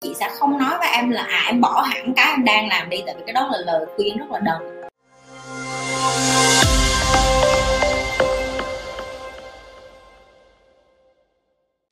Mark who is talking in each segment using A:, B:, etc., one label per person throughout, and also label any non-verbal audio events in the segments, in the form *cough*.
A: chị sẽ không nói với em là à em bỏ hẳn cái em đang làm đi, tại vì cái đó là lời khuyên rất là đần.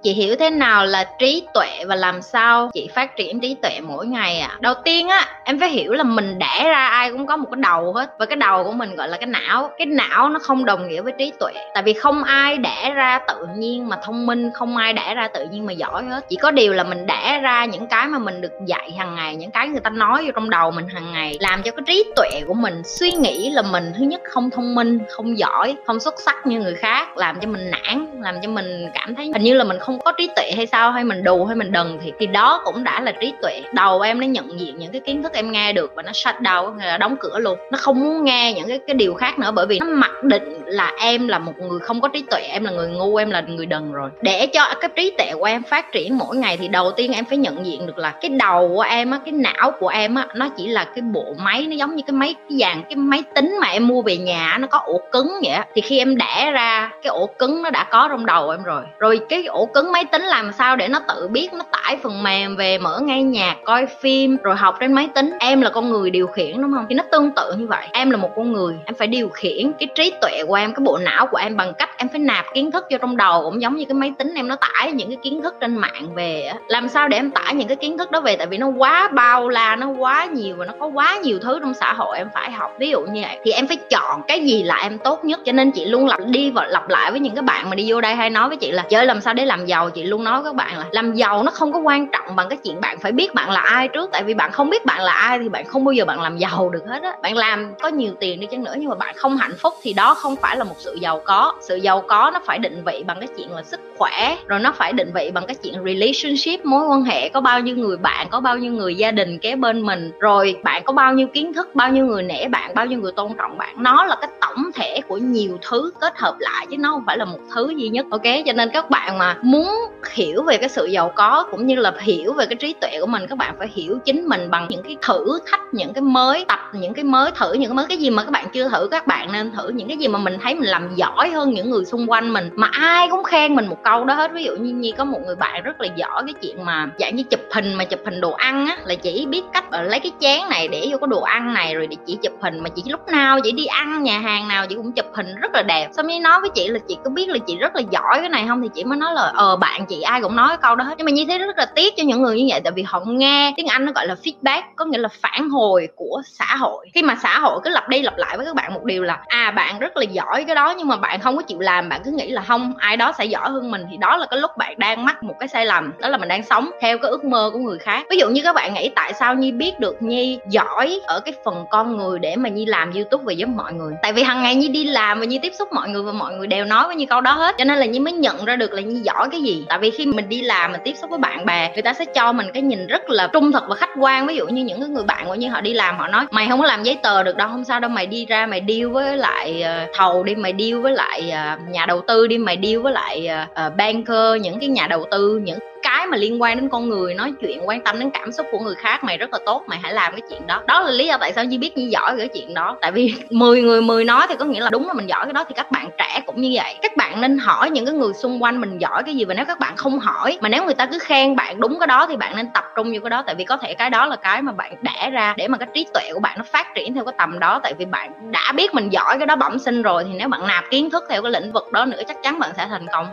B: Chị hiểu thế nào là trí tuệ và làm sao chị phát triển trí tuệ mỗi ngày ạ? À? đầu tiên á, em phải hiểu là mình đẻ ra ai cũng có một cái đầu hết. Và cái đầu của mình gọi là cái não. Cái não nó không đồng nghĩa với trí tuệ. Tại vì không ai đẻ ra tự nhiên mà thông minh, không ai đẻ ra tự nhiên mà giỏi hết. Chỉ có điều là mình đẻ ra những cái mà mình được dạy hàng ngày, những cái người ta nói vô trong đầu mình hàng ngày, làm cho cái trí tuệ của mình suy nghĩ là mình thứ nhất không thông minh, không giỏi, không xuất sắc như người khác, làm cho mình nản, làm cho mình cảm thấy hình như là mình không không có trí tuệ hay sao, hay mình đù hay mình đần, thì thì đó cũng đã là trí tuệ. Đầu em nó nhận diện những cái kiến thức em nghe được và nó shut down là đóng cửa luôn. Nó không muốn nghe những cái cái điều khác nữa, bởi vì nó mặc định là em là một người không có trí tuệ, em là người ngu, em là người đần rồi. Để cho cái trí tuệ của em phát triển mỗi ngày thì đầu tiên em phải nhận diện được là cái đầu của em á, cái não của em á, nó chỉ là cái bộ máy, nó giống như cái máy, cái dàn, cái máy tính mà em mua về nhà nó có ổ cứng vậy thì khi em đẻ ra, cái ổ cứng nó đã có trong đầu em rồi. Rồi cái ổ cứng máy tính làm sao để nó tự biết, nó tải phần mềm về, mở ngay nhạc coi phim, rồi học trên máy tính. Em là con người điều khiển, đúng không? Thì nó tương tự như vậy. Em là một con người, em phải điều khiển cái trí tuệ của em, cái bộ não của em bằng cách em phải nạp kiến thức vô trong đầu, cũng giống như cái máy tính em nó tải những cái kiến thức trên mạng về làm sao để em tải những cái kiến thức đó về? Tại vì nó quá bao la, nó quá nhiều và nó có quá nhiều thứ trong xã hội em phải học. Ví dụ như vậy. Thì em phải chọn cái gì là em tốt nhất. Cho nên chị luôn lặp đi và lặp lại với những cái bạn mà đi vô đây hay nói với chị là, chơi làm sao để làm giàu chị luôn nói các bạn là làm giàu nó không có quan trọng bằng cái chuyện bạn phải biết bạn là ai trước. Tại vì bạn không biết bạn là ai thì bạn không bao giờ bạn làm giàu *laughs* được hết á. Bạn làm có nhiều tiền đi chăng nữa nhưng mà bạn không hạnh phúc thì đó không phải là một sự giàu có. Sự giàu có nó phải định vị bằng cái chuyện là sức khỏe, rồi nó phải định vị bằng cái chuyện relationship, mối quan hệ. Có bao nhiêu người bạn, có bao nhiêu người gia đình kế bên mình, rồi bạn có bao nhiêu kiến thức, bao nhiêu người nể bạn, bao nhiêu người tôn trọng bạn. Nó là cái tổng thể của nhiều thứ kết hợp lại chứ nó không phải là một thứ duy nhất. Ok, cho nên các bạn mà muốn hiểu về cái sự giàu có cũng như là hiểu về cái trí tuệ của mình, các bạn phải hiểu chính mình bằng những cái thử thách, những cái mới tập, những cái mới thử, những cái mới cái gì mà các bạn chưa thử. Các bạn nên thử những cái gì mà mình thấy mình làm giỏi hơn những người xung quanh mình, mà ai cũng khen mình một câu đó hết. Ví dụ như nhi, có một người bạn rất là giỏi cái chuyện mà dạng như chụp hình mà chụp hình đồ ăn á, là chỉ biết cách ờ, lấy cái chén này để vô cái đồ ăn này, rồi để chỉ chụp hình, mà chỉ lúc nào chỉ đi ăn, nhà hàng nào chị cũng chụp hình rất là đẹp. Xong mới nói với chị là chị có biết là chị rất là giỏi cái này không? Thì chị mới nói là ờ bạn, chị ai cũng nói câu đó hết. Nhưng mà như thế rất là tiếc cho những người như vậy, tại vì họ nghe tiếng anh nó gọi là feedback, có nghĩa là phản hồi của xã hội. Khi mà xã hội cứ lặp đi lặp lại với các bạn, một điều là à bạn rất là giỏi cái đó, nhưng mà bạn không có chịu làm, bạn cứ nghĩ là không, ai đó sẽ giỏi hơn mình. Thì đó là cái lúc bạn đang mắc một cái sai lầm, đó là mình đang sống theo cái ước mơ của người khác. Ví dụ như các bạn nghĩ tại sao nhi biết được nhi giỏi ở cái phần con người để mà nhi làm youtube và giúp mọi người. Tại vì hàng ngày nhi đi làm và nhi tiếp xúc mọi người và mọi người đều nói với nhi câu đó hết. Cho nên là nhi mới nhận ra được là nhi giỏi cái gì? Tại vì khi mình đi làm, mình tiếp xúc với bạn bè, người ta sẽ cho mình cái nhìn rất là trung thực và khách quan. Ví dụ như những cái người bạn của như họ đi làm, họ nói, mày không có làm giấy tờ được đâu, không sao đâu, mày đi ra, mày deal với lại ờ, thầu đi, mày deal với lại ờ, nhà đầu tư đi, mày deal với lại ờ, banker, những cái nhà đầu tư, những cái mà liên quan đến con người, nói chuyện, quan tâm đến cảm xúc của người khác, mày rất là tốt, mày hãy làm cái chuyện đó. Đó là lý do tại sao Nhi biết Nhi giỏi cái chuyện đó. Tại vì *laughs* 10 người 10 nói thì có nghĩa là đúng là mình giỏi cái đó, thì các bạn trẻ cũng như vậy. Các bạn nên hỏi những cái người xung quanh mình giỏi cái gì, và nếu các bạn không hỏi, mà nếu người ta cứ khen bạn đúng cái đó thì bạn nên tập trung vô cái đó. Tại vì có thể cái đó là cái mà bạn đẻ ra để mà cái trí tuệ của bạn nó phát triển theo cái tầm đó. Tại vì bạn đã biết mình giỏi cái đó bẩm sinh rồi, thì nếu bạn nạp kiến thức theo cái lĩnh vực đó nữa, chắc chắn bạn sẽ thành công.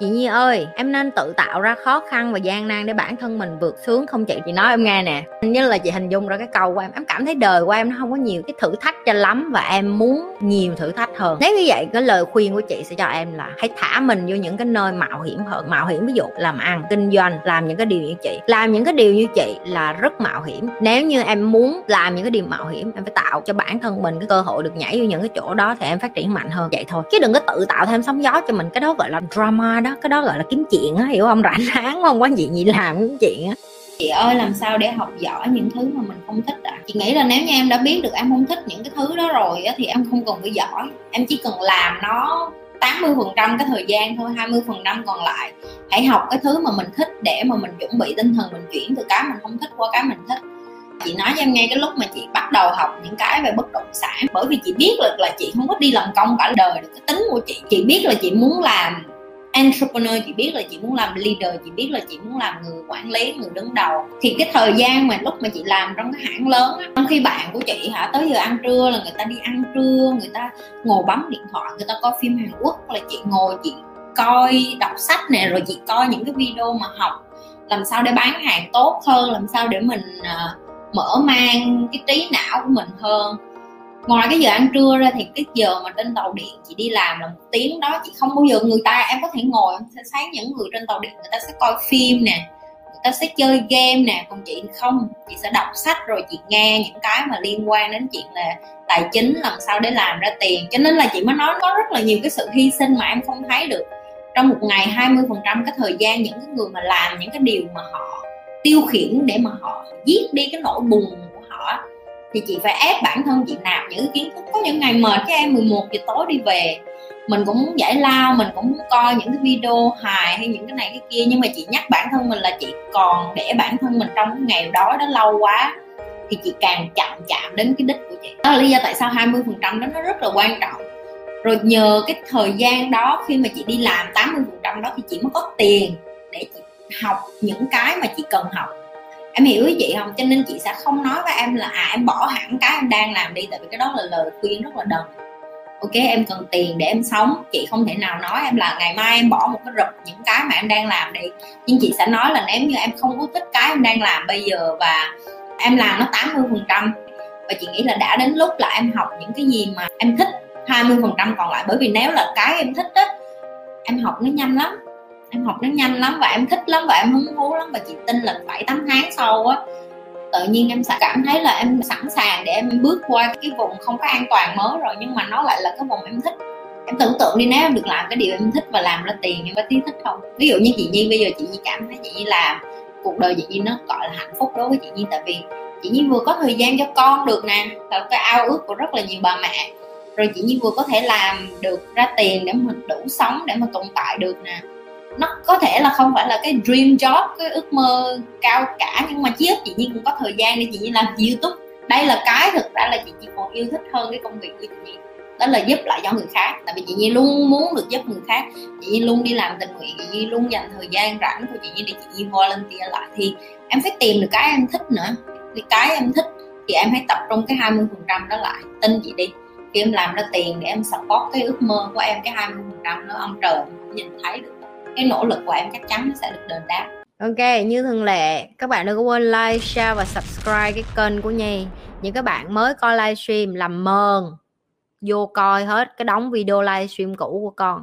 C: Chị Nhi ơi, em nên tự tạo ra khó khăn và gian nan để bản thân mình vượt sướng không chị? Chị nói em nghe nè. Như là chị hình dung ra cái câu của em, em cảm thấy đời của em nó không có nhiều cái thử thách cho lắm và em muốn nhiều thử thách hơn. Nếu như vậy, cái lời khuyên của chị sẽ cho em là hãy thả mình vô những cái nơi mạo hiểm hơn. Mạo hiểm ví dụ làm ăn, kinh doanh, làm những cái điều như chị. Làm những cái điều như chị là rất mạo hiểm. Nếu như em muốn làm những cái điều mạo hiểm, em phải tạo cho bản thân mình cái cơ hội được nhảy vô những cái chỗ đó thì em phát triển mạnh hơn vậy thôi. Chứ đừng có tự tạo thêm sóng gió cho mình cái đó gọi là drama đó cái đó gọi là kiếm chuyện á hiểu không? Rảnh ráng không có gì gì làm kiếm chuyện á.
A: Chị ơi làm sao để học giỏi những thứ mà mình không thích ạ? À? chị nghĩ là nếu như em đã biết được em không thích những cái thứ đó rồi á thì em không cần phải giỏi. Em chỉ cần làm nó 80 phần trăm cái thời gian thôi 20 phần trăm còn lại. Hãy học cái thứ mà mình thích để mà mình chuẩn bị tinh thần mình chuyển từ cái mình không thích qua cái mình thích. Chị nói cho em nghe cái lúc mà chị bắt đầu học những cái về bất động sản. Bởi vì chị biết là, là chị không có đi làm công cả đời được cái tính của chị. Chị biết là chị muốn làm entrepreneur chị biết là chị muốn làm leader chị biết là chị muốn làm người quản lý người đứng đầu. Thì cái thời gian mà lúc mà chị làm trong cái hãng lớn á trong khi bạn của chị hả tới giờ ăn trưa là người ta đi ăn trưa người ta ngồi bấm điện thoại người ta coi phim hàn quốc là chị ngồi chị coi đọc sách nè rồi chị coi những cái video mà học làm sao để bán hàng tốt hơn làm sao để mình uh, mở mang cái trí não của mình hơn ngoài cái giờ ăn trưa ra thì cái giờ mà trên tàu điện chị đi làm là một tiếng đó, chị không bao giờ người ta, em có thể ngồi sẽ sáng những người trên tàu điện người ta sẽ coi phim nè, người ta sẽ chơi game nè, còn chị không, chị sẽ đọc sách rồi chị nghe những cái mà liên quan đến chuyện là tài chính, làm sao để làm ra tiền. Cho nên là chị mới nói có rất là nhiều cái sự hy sinh mà em không thấy được. Trong một ngày 20 phần trăm cái thời gian những cái người mà làm những cái điều mà họ tiêu khiển để mà họ giết đi cái nỗi buồn của họ thì chị phải ép bản thân chị nạp những kiến thức. Có những ngày mệt cái em 11 giờ tối đi về. Mình cũng muốn giải lao, mình cũng muốn coi những cái video hài hay những cái này cái kia. Nhưng mà chị nhắc bản thân mình là chị còn để bản thân mình trong cái ngày đó đó lâu quá, thì chị càng chậm chạm đến cái đích của chị. Đó là lý do tại sao 20 phần trăm đó nó rất là quan trọng. Rồi nhờ cái thời gian đó, khi mà chị đi làm 80 phần trăm đó thì chị mới có tiền để chị học những cái mà chị cần học em hiểu ý chị không? Cho nên chị sẽ không nói với em là à em bỏ hẳn cái em đang làm đi, tại vì cái đó là lời khuyên rất là đần. Ok, em cần tiền để em sống. Chị không thể nào nói em là ngày mai em bỏ một cái rụp những cái mà em đang làm đi. Nhưng chị sẽ nói là nếu như em không có thích cái em đang làm bây giờ và em làm nó 80 phần trăm, và chị nghĩ là đã đến lúc là em học những cái gì mà em thích 20 phần trăm còn lại. Bởi vì nếu là cái em thích á, em học nó nhanh lắm em học nó nhanh lắm và em thích lắm và em hứng thú lắm. Và chị tin là bảy, tám tháng sau á, tự nhiên em sẽ cảm thấy là em sẵn sàng để em bước qua cái vùng không có an toàn mới rồi. Nhưng mà nó lại là cái vùng em thích. Em tưởng tượng đi, nếu em được làm cái điều em thích và làm ra tiền, em có tí thích không? Ví dụ như chị Nhi, bây giờ chị Nhi cảm thấy chị Nhi làm, cuộc đời chị Nhi nó, gọi là, hạnh phúc đối với chị Nhi. Tại vì chị Nhi vừa có thời gian cho con được nè là cái ao ước của rất là nhiều bà mẹ. Rồi chị Nhi vừa có thể làm được ra tiền để mình đủ sống, để mà tồn tại được nè nó có thể là không phải là cái dream job, cái ước mơ cao cả, nhưng mà chí ít chị Nhi cũng có thời gian để chị Nhi làm youtube. Đây là cái thực ra là chị Nhi còn yêu thích hơn cái công việc của chị Nhi. Đó là giúp lại cho người khác. Tại vì chị Nhi luôn muốn được giúp người khác. Chị Nhi luôn đi làm tình nguyện, chị Nhi luôn dành thời gian rảnh của chị Nhi để chị Nhi volunteer lại. Thì em phải tìm được cái em thích nữa. Thì cái em thích thì em hãy tập trung cái 20 phần trăm đó lại. Tin chị đi. Khi em làm ra tiền để em support cái ước mơ của em, cái 20 phần trăm đó, ông trời cũng nhìn thấy được cái nỗ lực của em chắc chắn nó sẽ được đền đáp.
C: Ok, như thường lệ, các bạn đừng có quên like, share và subscribe cái kênh của Nhi. Những các bạn mới coi livestream làm mờn. Vô coi hết cái đóng video livestream cũ của con.